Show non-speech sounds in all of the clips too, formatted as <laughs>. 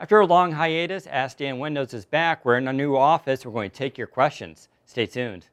After a long hiatus, Ask Dan Windows is back. We're in a new office. We're going to take your questions. Stay tuned.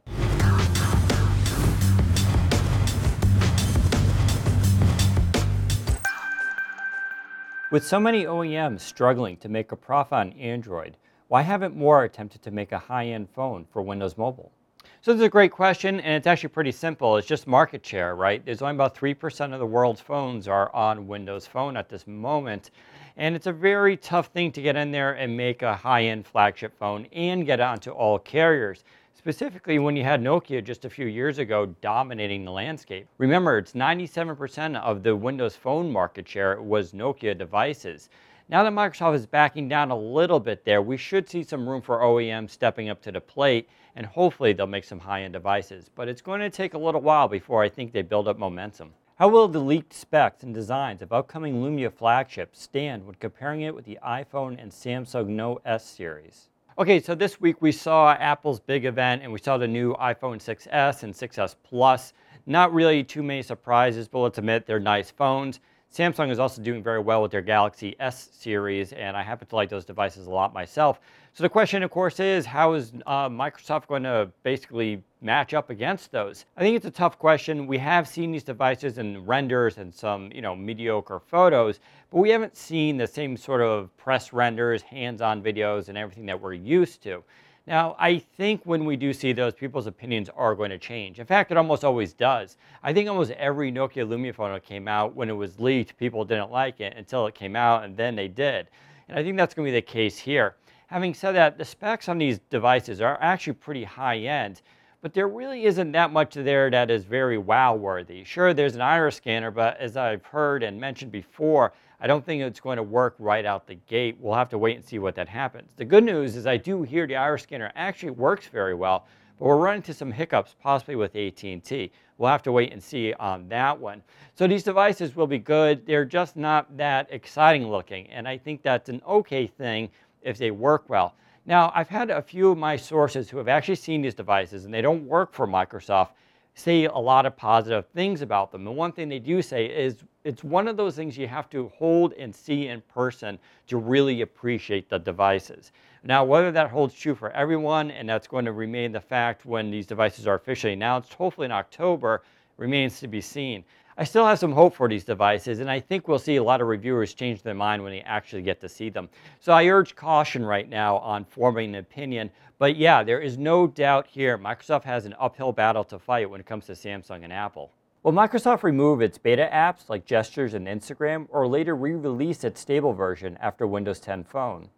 With so many OEMs struggling to make a profit on Android, why haven't more attempted to make a high-end phone for Windows Mobile? So this is a great question, and it's actually pretty simple. It's just market share, right? There's only about 3% of the world's phones are on Windows Phone at this moment, and it's a very tough thing to get in there and make a high-end flagship phone and get onto all carriers specifically when you had Nokia just a few years ago dominating the landscape. Remember, it's 97% of the Windows Phone market share was Nokia devices. Now that Microsoft is backing down a little bit there, we should see some room for OEMs stepping up to the plate, and hopefully they'll make some high-end devices. But it's going to take a little while before I think they build up momentum. How will the leaked specs and designs of upcoming Lumia flagships stand when comparing it with the iPhone and Samsung Note S series? Okay, so this week we saw Apple's big event and we saw the new iPhone 6s and 6s Plus. Not really too many surprises, but let's admit they're nice phones. Samsung is also doing very well with their Galaxy S series, and I happen to like those devices a lot myself. So the question, of course, is how is uh, Microsoft going to basically match up against those? I think it's a tough question. We have seen these devices in renders and some, you know, mediocre photos, but we haven't seen the same sort of press renders, hands-on videos, and everything that we're used to. Now, I think when we do see those, people's opinions are going to change. In fact, it almost always does. I think almost every Nokia Lumia phone that came out, when it was leaked, people didn't like it until it came out, and then they did. And I think that's going to be the case here. Having said that, the specs on these devices are actually pretty high end, but there really isn't that much there that is very wow worthy. Sure, there's an iris scanner, but as I've heard and mentioned before, I don't think it's going to work right out the gate. We'll have to wait and see what that happens. The good news is I do hear the iris scanner actually works very well, but we're running into some hiccups possibly with AT&T. We'll have to wait and see on that one. So these devices will be good. They're just not that exciting looking, and I think that's an okay thing if they work well. Now, I've had a few of my sources who have actually seen these devices, and they don't work for Microsoft, say a lot of positive things about them. The one thing they do say is it's one of those things you have to hold and see in person to really appreciate the devices. Now, whether that holds true for everyone, and that's going to remain the fact when these devices are officially announced, hopefully in October, remains to be seen. I still have some hope for these devices, and I think we'll see a lot of reviewers change their mind when they actually get to see them. So I urge caution right now on forming an opinion. But yeah, there is no doubt here Microsoft has an uphill battle to fight when it comes to Samsung and Apple. Will Microsoft remove its beta apps like Gestures and Instagram, or later re-release its stable version after Windows 10 Phone?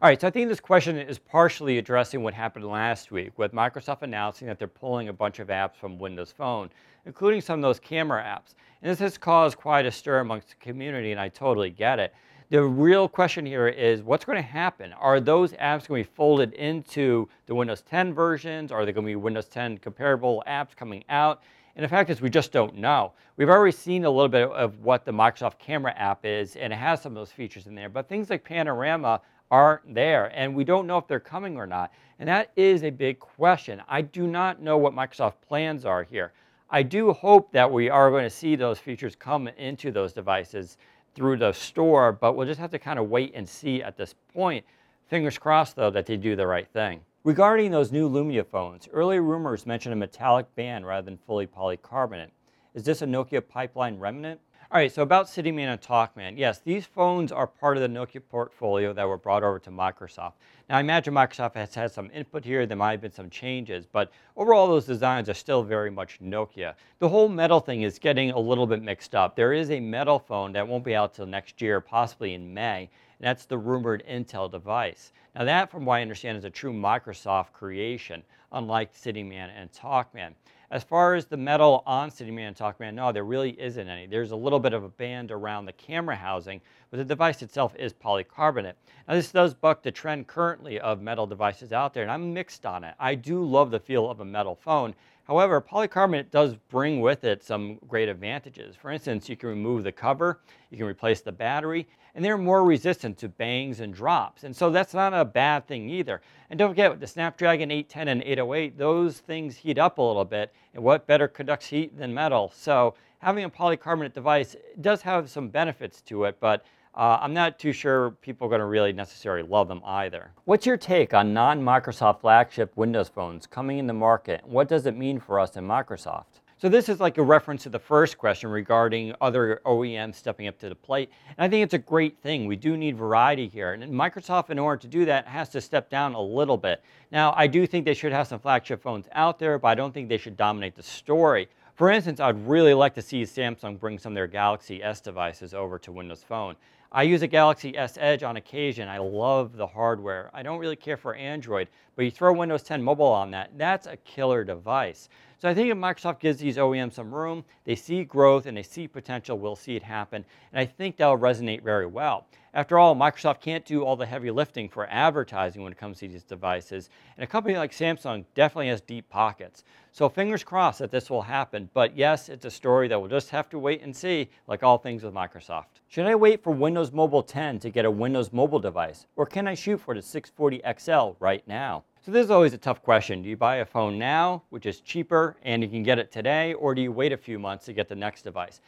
All right, so I think this question is partially addressing what happened last week with Microsoft announcing that they're pulling a bunch of apps from Windows Phone, including some of those camera apps. And this has caused quite a stir amongst the community, and I totally get it. The real question here is what's going to happen? Are those apps going to be folded into the Windows 10 versions? Are there going to be Windows 10 comparable apps coming out? And the fact is, we just don't know. We've already seen a little bit of what the Microsoft Camera app is, and it has some of those features in there. But things like Panorama aren't there, and we don't know if they're coming or not. And that is a big question. I do not know what Microsoft plans are here. I do hope that we are going to see those features come into those devices through the store, but we'll just have to kind of wait and see at this point. Fingers crossed, though, that they do the right thing. Regarding those new Lumia phones, early rumors mentioned a metallic band rather than fully polycarbonate. Is this a Nokia pipeline remnant? All right, so about CityMan and TalkMan. Yes, these phones are part of the Nokia portfolio that were brought over to Microsoft. Now, I imagine Microsoft has had some input here. There might have been some changes, but overall, those designs are still very much Nokia. The whole metal thing is getting a little bit mixed up. There is a metal phone that won't be out till next year, possibly in May, and that's the rumored Intel device. Now, that, from what I understand, is a true Microsoft creation, unlike CityMan and TalkMan. As far as the metal on CityMan and TalkMan, no, there really isn't any. There's a little bit of a band around the camera housing, but the device itself is polycarbonate. Now, this does buck the trend currently of metal devices out there, and I'm mixed on it. I do love the feel of a metal phone. However, polycarbonate does bring with it some great advantages. For instance, you can remove the cover, you can replace the battery, and they're more resistant to bangs and drops. And so that's not a bad thing either. And don't forget, with the Snapdragon 810 and 808, those things heat up a little bit, and what better conducts heat than metal? So having a polycarbonate device does have some benefits to it, but uh, I'm not too sure people are going to really necessarily love them either. What's your take on non-Microsoft flagship Windows phones coming in the market? What does it mean for us in Microsoft? So this is like a reference to the first question regarding other OEMs stepping up to the plate. And I think it's a great thing. We do need variety here. And Microsoft, in order to do that, has to step down a little bit. Now, I do think they should have some flagship phones out there, but I don't think they should dominate the story. For instance, I'd really like to see Samsung bring some of their Galaxy S devices over to Windows Phone. I use a Galaxy S Edge on occasion. I love the hardware. I don't really care for Android, but you throw Windows 10 Mobile on that, that's a killer device. So I think if Microsoft gives these OEMs some room, they see growth and they see potential, we'll see it happen. And I think that'll resonate very well. After all, Microsoft can't do all the heavy lifting for advertising when it comes to these devices. And a company like Samsung definitely has deep pockets. So fingers crossed that this will happen. But yes, it's a story that we'll just have to wait and see, like all things with Microsoft. Should I wait for Windows Mobile 10 to get a Windows Mobile device? Or can I shoot for the 640 XL right now? So this is always a tough question. Do you buy a phone now, which is cheaper, and you can get it today, or do you wait a few months to get the next device?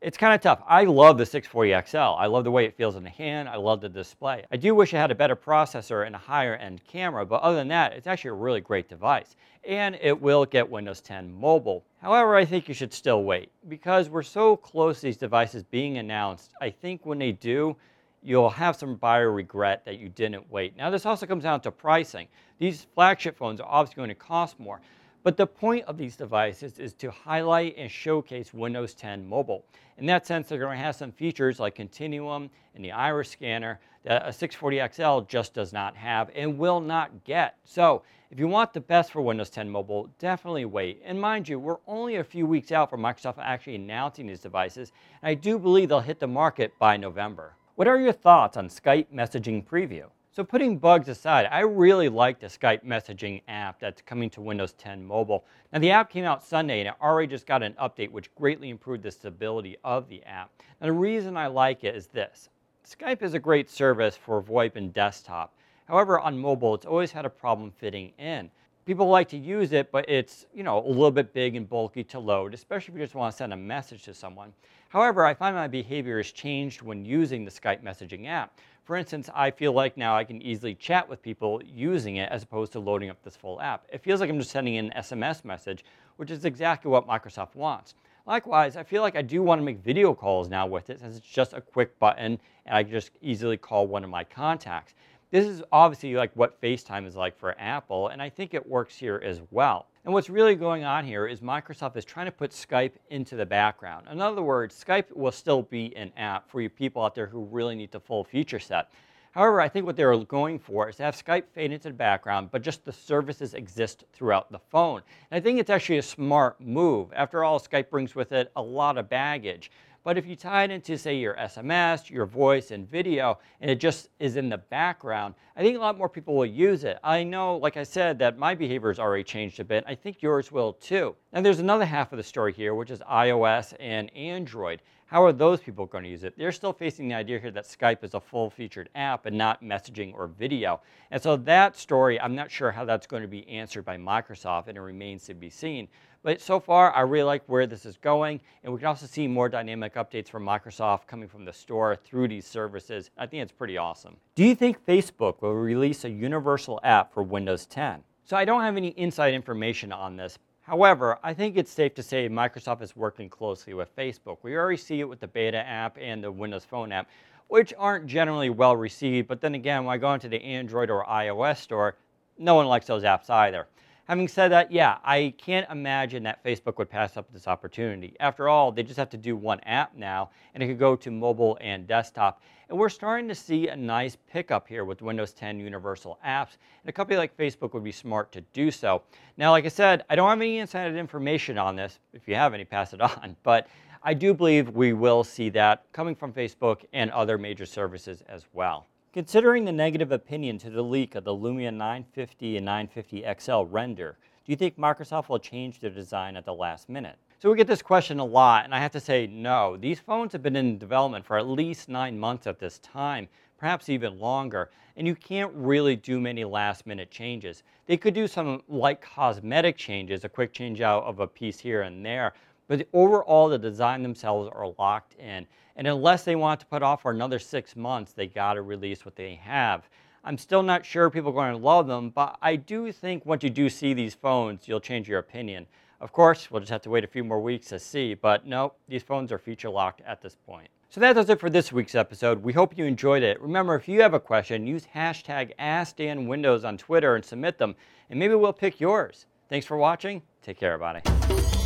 It's kind of tough. I love the 640 XL. I love the way it feels in the hand. I love the display. I do wish it had a better processor and a higher end camera, but other than that, it's actually a really great device. And it will get Windows 10 mobile. However, I think you should still wait because we're so close to these devices being announced. I think when they do, you'll have some buyer regret that you didn't wait. Now, this also comes down to pricing. These flagship phones are obviously going to cost more. But the point of these devices is to highlight and showcase Windows 10 Mobile. In that sense, they're going to have some features like Continuum and the iris scanner that a 640XL just does not have and will not get. So if you want the best for Windows 10 Mobile, definitely wait. And mind you, we're only a few weeks out from Microsoft actually announcing these devices, and I do believe they'll hit the market by November. What are your thoughts on Skype messaging preview? So putting bugs aside, I really like the Skype messaging app that's coming to Windows 10 Mobile. Now the app came out Sunday and it already just got an update which greatly improved the stability of the app. Now the reason I like it is this. Skype is a great service for VoIP and desktop. However, on mobile, it's always had a problem fitting in. People like to use it, but it's you know a little bit big and bulky to load, especially if you just want to send a message to someone. However, I find my behavior has changed when using the Skype messaging app. For instance, I feel like now I can easily chat with people using it as opposed to loading up this full app. It feels like I'm just sending an SMS message, which is exactly what Microsoft wants. Likewise, I feel like I do want to make video calls now with it since it's just a quick button and I can just easily call one of my contacts. This is obviously like what FaceTime is like for Apple, and I think it works here as well. And what's really going on here is Microsoft is trying to put Skype into the background. In other words, Skype will still be an app for you people out there who really need the full feature set. However, I think what they're going for is to have Skype fade into the background, but just the services exist throughout the phone. And I think it's actually a smart move. After all, Skype brings with it a lot of baggage. But if you tie it into, say, your SMS, your voice, and video, and it just is in the background, I think a lot more people will use it. I know, like I said, that my behavior has already changed a bit. I think yours will too. And there's another half of the story here, which is iOS and Android. How are those people going to use it? They're still facing the idea here that Skype is a full-featured app and not messaging or video. And so that story, I'm not sure how that's going to be answered by Microsoft, and it remains to be seen. But so far, I really like where this is going, and we can also see more dynamic updates from Microsoft coming from the store through these services. I think it's pretty awesome. Do you think Facebook will release a universal app for Windows 10? So I don't have any inside information on this. However, I think it's safe to say Microsoft is working closely with Facebook. We already see it with the beta app and the Windows Phone app, which aren't generally well received. But then again, when I go into the Android or iOS store, no one likes those apps either. Having said that, yeah, I can't imagine that Facebook would pass up this opportunity. After all, they just have to do one app now, and it could go to mobile and desktop. And we're starting to see a nice pickup here with Windows 10 Universal Apps, and a company like Facebook would be smart to do so. Now, like I said, I don't have any inside information on this. If you have any, pass it <laughs> on. But I do believe we will see that coming from Facebook and other major services as well. Considering the negative opinion to the leak of the Lumia 950 and 950 XL render, do you think Microsoft will change their design at the last minute? So we get this question a lot, and I have to say no. These phones have been in development for at least nine months at this time, perhaps even longer, and you can't really do many last minute changes. They could do some light cosmetic changes, a quick change out of a piece here and there, But overall, the design themselves are locked in. And unless they want to put off for another six months, they got to release what they have. I'm still not sure people are going to love them, but I do think once you do see these phones, you'll change your opinion. Of course, we'll just have to wait a few more weeks to see, but no, these phones are feature locked at this point. So that does it for this week's episode. We hope you enjoyed it. Remember, if you have a question, use hashtag AskDanWindows on Twitter and submit them, and maybe we'll pick yours. Thanks for watching. Take care, everybody.